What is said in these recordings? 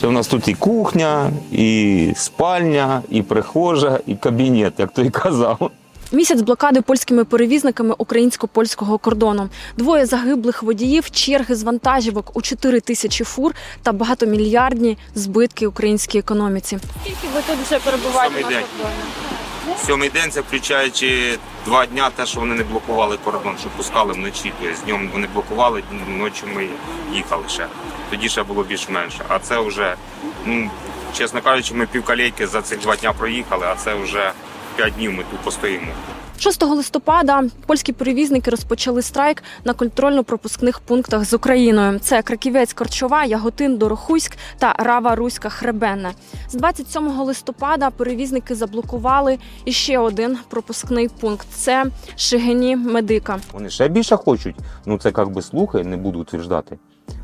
Це у нас тут і кухня, і спальня, і прихожа, і кабінет, як той казав. Місяць блокади польськими перевізниками українсько-польського кордону. Двоє загиблих водіїв, черги з вантажівок у 4 тисячі фур та багатомільярдні збитки українській економіці. Скільки ви тут вже перебуваєте Сьомий на день. кордоні? Сьомий день це включаючи два дня, те, що вони не блокували кордон, що пускали вночі. Тобто днем вони блокували, ночі ми їхали ще. Тоді ще було більш-менше. А це вже, ну, чесно кажучи, ми півкалейки за цих два дня проїхали, а це вже п'ять днів ми тут постоїмо. 6 листопада польські перевізники розпочали страйк на контрольно-пропускних пунктах з Україною. Це Краківець, Корчова, Яготин, Дорохуськ та Рава Руська Хребенна. З 27 листопада перевізники заблокували іще один пропускний пункт. Це Шигині Медика. Вони ще більше хочуть. Ну це як би слухай, не буду утверждати.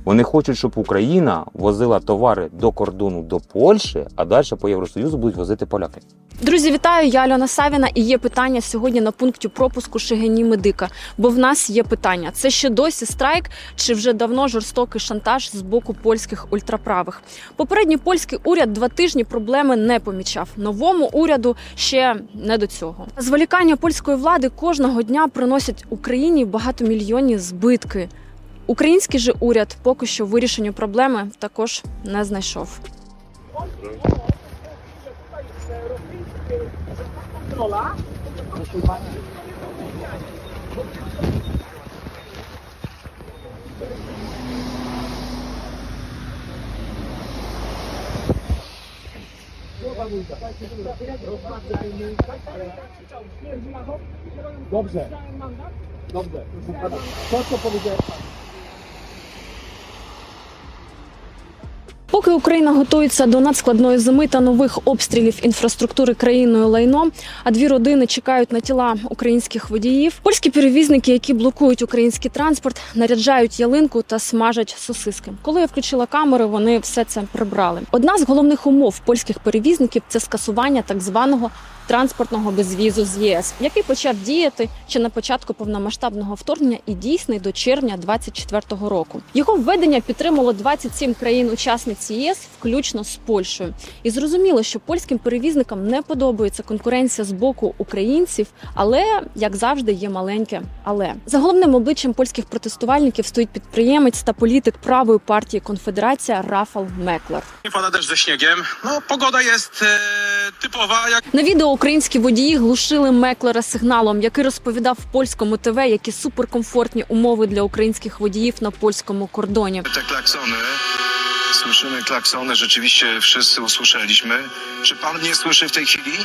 Вони хочуть, щоб Україна возила товари до кордону до Польщі, а далі по Євросоюзу будуть возити поляки. Друзі, вітаю! Я Альона Савіна і є питання сьогодні на пункті пропуску Шигині Медика. Бо в нас є питання: це ще досі страйк, чи вже давно жорстокий шантаж з боку польських ультраправих? Попередній польський уряд два тижні проблеми не помічав. Новому уряду ще не до цього. Зволікання польської влади кожного дня приносять Україні багатомільйонні збитки. Український же уряд поки що вирішенню проблеми також не знайшов. Dobrze. Dobrze. To, co Поки Україна готується до надскладної зими та нових обстрілів інфраструктури країною лайном, а дві родини чекають на тіла українських водіїв. Польські перевізники, які блокують український транспорт, наряджають ялинку та смажать сосиски. Коли я включила камери, вони все це прибрали. Одна з головних умов польських перевізників це скасування так званого транспортного безвізу з ЄС, який почав діяти ще на початку повномасштабного вторгнення і дійсний до червня 2024 року. Його введення підтримало 27 країн-учасниць ЄС, включно з Польщею. І зрозуміло, що польським перевізникам не подобається конкуренція з боку українців, але як завжди є маленьке. Але за головним обличчям польських протестувальників стоїть підприємець та політик правої партії Конфедерація Рафал Меклер. Deszcz ze śniegiem. No, pogoda jest e, typowa, jak На відео українські водії глушили Меклера сигналом, який розповідав в польському ТВ, які суперкомфортні умови для українських водіїв на польському кордоні. te klaksony. Słyszymy klaksony, rzeczywiście wszyscy usłyszeliśmy. Czy pan nie słyszy w tej chwili?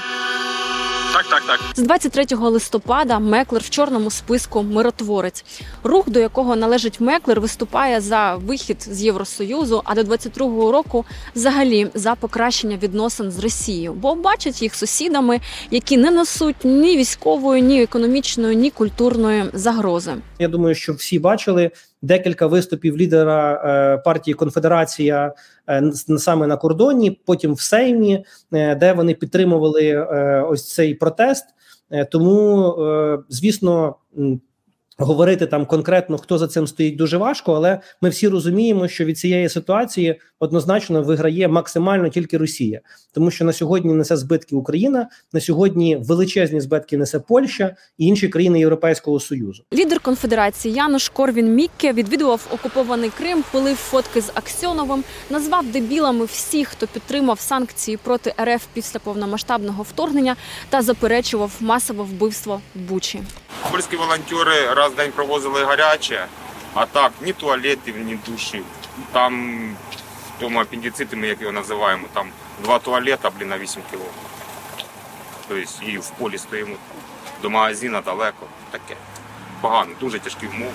Tak, tak, tak. З 23 листопада Меклер в чорному списку миротворець. Рух, до якого належить Меклер, виступає за вихід з Євросоюзу, а до 22-го року взагалі за покращення відносин з Росією, бо бачать їх сусідами, які не несуть ні військової, ні економічної, ні культурної загрози. Я думаю, що всі бачили декілька виступів лідера е, партії Конфедерація саме на кордоні, потім в Сеймі, е, де вони підтримували е, ось цей протест. Е, тому, е, звісно. Говорити там конкретно, хто за цим стоїть, дуже важко, але ми всі розуміємо, що від цієї ситуації однозначно виграє максимально тільки Росія, тому що на сьогодні несе збитки Україна, на сьогодні величезні збитки несе Польща і інші країни Європейського союзу. Лідер конфедерації Януш Корвін Мікке відвідував окупований Крим, пилив фотки з Аксьоновим, назвав дебілами всіх, хто підтримав санкції проти РФ після повномасштабного вторгнення та заперечував масове вбивство в Бучі. Польські волонтери раз в день провозили гаряче, а так ні туалетів, ні душів. Там в тому апендициті, ми як його називаємо, там два туалета, блін, на 8 кіло. Тобто і в полі стоїмо до магазину далеко. Таке. Погано, дуже тяжкі умови,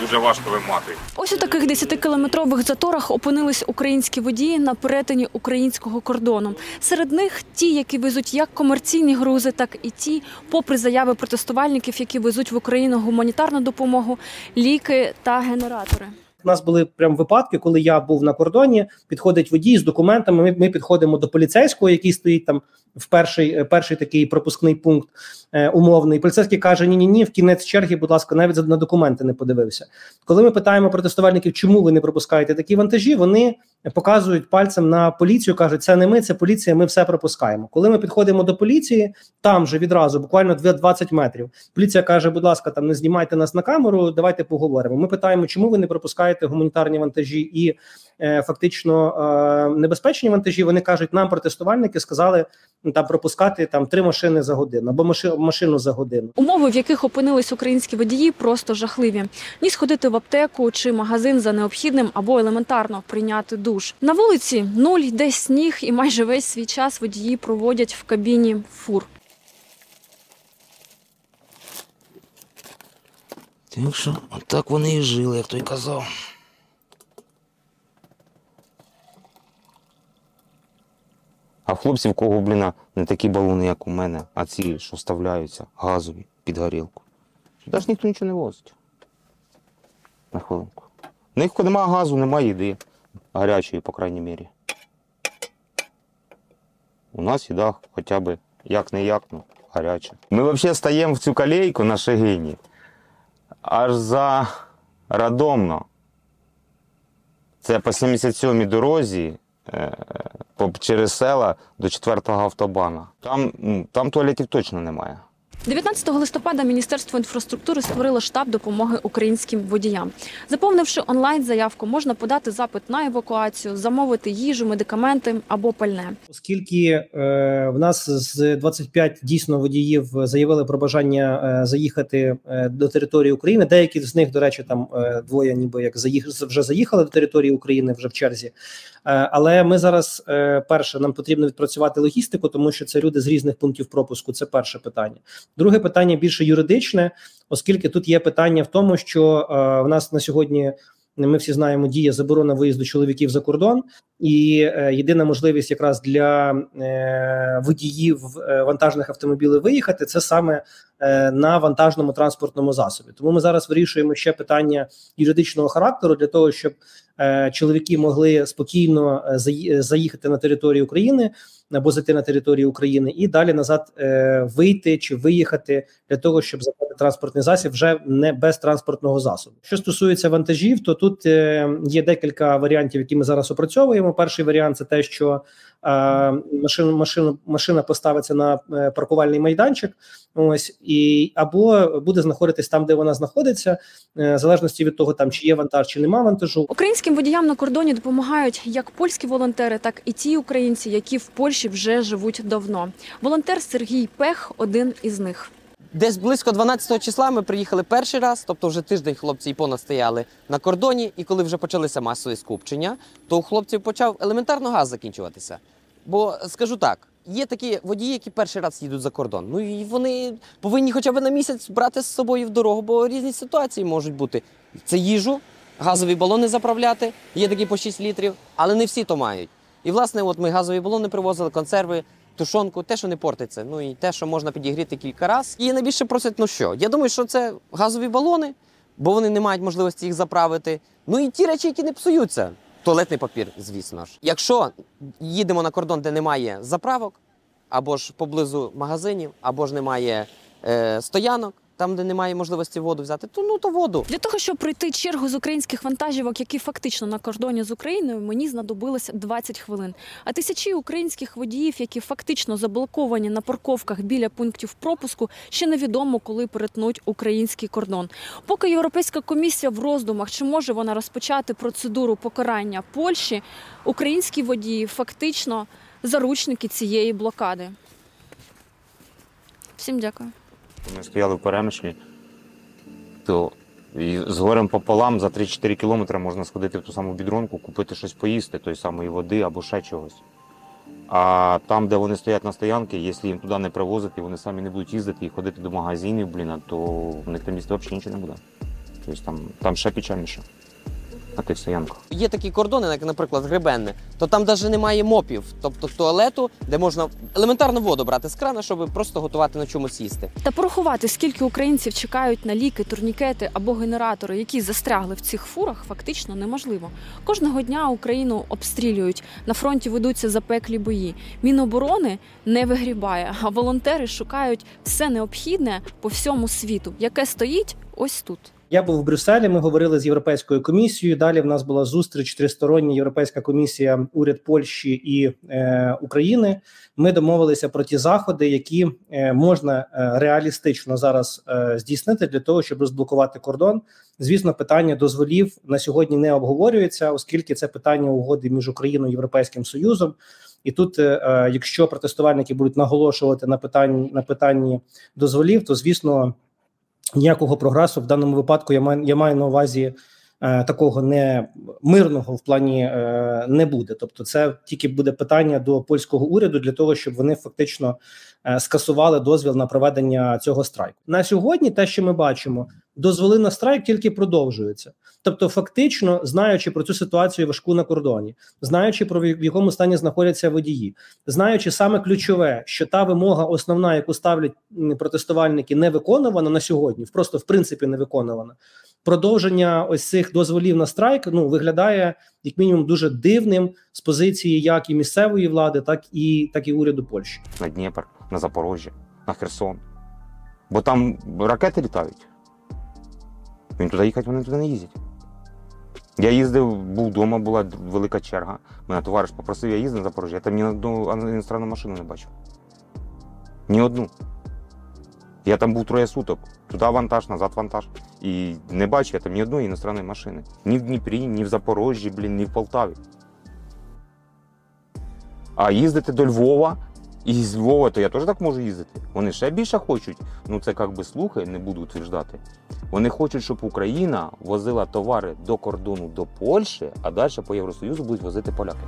дуже важко вимати. Ось у таких 10-кілометрових заторах опинились українські водії на перетині українського кордону. Серед них ті, які везуть як комерційні грузи, так і ті, попри заяви протестувальників, які везуть в Україну гуманітарну допомогу, ліки та генератори. У нас були прям випадки, коли я був на кордоні. Підходить водій з документами. Ми, ми підходимо до поліцейського, який стоїть там в перший, е, перший такий пропускний пункт е, умовний. Поліцейський каже: Ні, ні, ні, в кінець черги, будь ласка, навіть на документи не подивився. Коли ми питаємо протестувальників, чому ви не пропускаєте такі вантажі, вони показують пальцем на поліцію, кажуть, це не ми, це поліція, ми все пропускаємо. Коли ми підходимо до поліції, там же відразу, буквально 20 метрів. Поліція каже: будь ласка, там не знімайте нас на камеру, давайте поговоримо. Ми питаємо, чому ви не пропускаєте гуманітарні вантажі і е, фактично е, небезпечні вантажі. Вони кажуть, нам протестувальники сказали там пропускати там три машини за годину або маши- машину за годину. Умови, в яких опинились українські водії, просто жахливі. Ні сходити в аптеку чи магазин за необхідним, або елементарно прийняти душ. На вулиці нуль, йде сніг, і майже весь свій час водії проводять в кабіні фур. Так що, так вони і жили, як той казав. А в хлопців, в кого, блін, не такі балони, як у мене, а ці, що вставляються, газові під горілку. Сюди ж ніхто нічого не возить. На хвилинку. У них немає газу, немає їди. Гарячої, по крайній мірі. У нас їда хоча б як не як, ну, гаряча. Ми взагалі стаємо в цю колейку на Шегині аж за Радомно. Це по 77-й дорозі е, через села до 4-го автобана. Там, там туалетів точно немає. 19 листопада Міністерство інфраструктури створило штаб допомоги українським водіям. Заповнивши онлайн заявку, можна подати запит на евакуацію, замовити їжу, медикаменти або пальне. Оскільки е, в нас з 25 дійсно водіїв заявили про бажання е, заїхати е, до території України. Деякі з них, до речі, там двоє, ніби як заїх вже заїхали до території України вже в черзі. Але ми зараз перше нам потрібно відпрацювати логістику, тому що це люди з різних пунктів пропуску. Це перше питання. Друге питання більше юридичне, оскільки тут є питання в тому, що е, в нас на сьогодні. Ми всі знаємо, діє заборона виїзду чоловіків за кордон, і е, єдина можливість якраз для е, водіїв е, вантажних автомобілів виїхати це саме на вантажному транспортному засобі. Тому ми зараз вирішуємо ще питання юридичного характеру для того, щоб е, чоловіки могли спокійно е, заїхати на територію України або зайти на територію України і далі назад е, вийти чи виїхати для того, щоб забрати транспортний засіб вже не без транспортного засобу. Що стосується вантажів, то тут е, є декілька варіантів, які ми зараз опрацьовуємо. Перший варіант це те, що е, машину, машину, машина поставиться на е, паркувальний майданчик. Ось і або буде знаходитись там, де вона знаходиться, е, в залежності від того, там чи є вантаж, чи нема вантажу. Українським водіям на кордоні допомагають як польські волонтери, так і ті українці, які в Польщі вже живуть давно. Волонтер Сергій Пех один із них. Десь близько 12 числа ми приїхали перший раз, тобто вже тиждень хлопці і понад стояли на кордоні. І коли вже почалися масові скупчення, то у хлопців почав елементарно газ закінчуватися. Бо скажу так. Є такі водії, які перший раз їдуть за кордон. Ну і вони повинні хоча б на місяць брати з собою в дорогу, бо різні ситуації можуть бути. Це їжу, газові балони заправляти, є такі по 6 літрів, але не всі то мають. І власне, от ми газові балони привозили, консерви, тушонку, те, що не портиться, ну і те, що можна підігріти кілька разів. І найбільше просять, ну що? Я думаю, що це газові балони, бо вони не мають можливості їх заправити. Ну і ті речі, які не псуються. Туалетний папір, звісно ж. Якщо їдемо на кордон, де немає заправок, або ж поблизу магазинів, або ж немає е, стоянок, там, де немає можливості воду взяти, то ну то воду. Для того, щоб пройти чергу з українських вантажівок, які фактично на кордоні з Україною, мені знадобилося 20 хвилин. А тисячі українських водіїв, які фактично заблоковані на парковках біля пунктів пропуску, ще невідомо, коли перетнуть український кордон. Поки Європейська комісія в роздумах, чи може вона розпочати процедуру покарання Польщі, українські водії фактично заручники цієї блокади. Всім дякую. Ми стояли в перемишлі, то і з горем пополам за 3-4 кілометри можна сходити в ту саму бідронку, купити щось поїсти, тої самої води або ще чогось. А там, де вони стоять на стоянці, якщо їм туди не привозити, вони самі не будуть їздити і ходити до магазинів, блін, то в них там місто взагалі нічого не буде. Тобто там, там ще печальніше на тих. Є такі кордони, як, наприклад, Гребенне, то там навіть немає мопів, тобто туалету, де можна елементарно воду брати з крана, щоб просто готувати на чомусь їсти. Та порахувати, скільки українців чекають на ліки, турнікети або генератори, які застрягли в цих фурах, фактично неможливо. Кожного дня Україну обстрілюють. На фронті ведуться запеклі бої. Міноборони не вигрібає, а волонтери шукають все необхідне по всьому світу, яке стоїть ось тут. Я був в Брюсселі. Ми говорили з європейською комісією. Далі в нас була зустріч тристороння Європейська комісія, уряд Польщі і е, України. Ми домовилися про ті заходи, які е, можна е, реалістично зараз е, здійснити для того, щоб розблокувати кордон. Звісно, питання дозволів на сьогодні не обговорюється, оскільки це питання угоди між Україною і Європейським Союзом. І тут, е, е, якщо протестувальники будуть наголошувати на питанні на питанні дозволів, то звісно ніякого прогресу в даному випадку я маю, я маю на увазі е, такого не мирного в плані е, не буде. Тобто, це тільки буде питання до польського уряду для того, щоб вони фактично е, скасували дозвіл на проведення цього страйку. На сьогодні, те, що ми бачимо, дозволи на страйк тільки продовжуються. Тобто, фактично, знаючи про цю ситуацію важку на кордоні, знаючи про в якому стані знаходяться водії, знаючи саме ключове, що та вимога основна, яку ставлять протестувальники, не виконувана на сьогодні, просто в принципі не виконувана. Продовження ось цих дозволів на страйк ну виглядає як мінімум дуже дивним з позиції як і місцевої влади, так і так і уряду Польщі. на Дніпр, на Запорожжя, на Херсон. Бо там ракети літають. Він туди їхати, вони туди не їздять. Я їздив, був вдома, була велика черга. Мене товариш попросив, я їздив на Запорожжя, я там ні одну іностранну машину не бачив. Ні одну. Я там був троє суток. Туди вантаж, назад вантаж. І не бачив я там ні одної іностранної машини. Ні в Дніпрі, ні в Запорожжі, блін, ні в Полтаві. А їздити до Львова і з Львова, то я теж так можу їздити. Вони ще більше хочуть. Ну це як би слухи, не буду утверждати. Вони хочуть, щоб Україна возила товари до кордону до Польщі, а далі по Євросоюзу будуть возити поляки.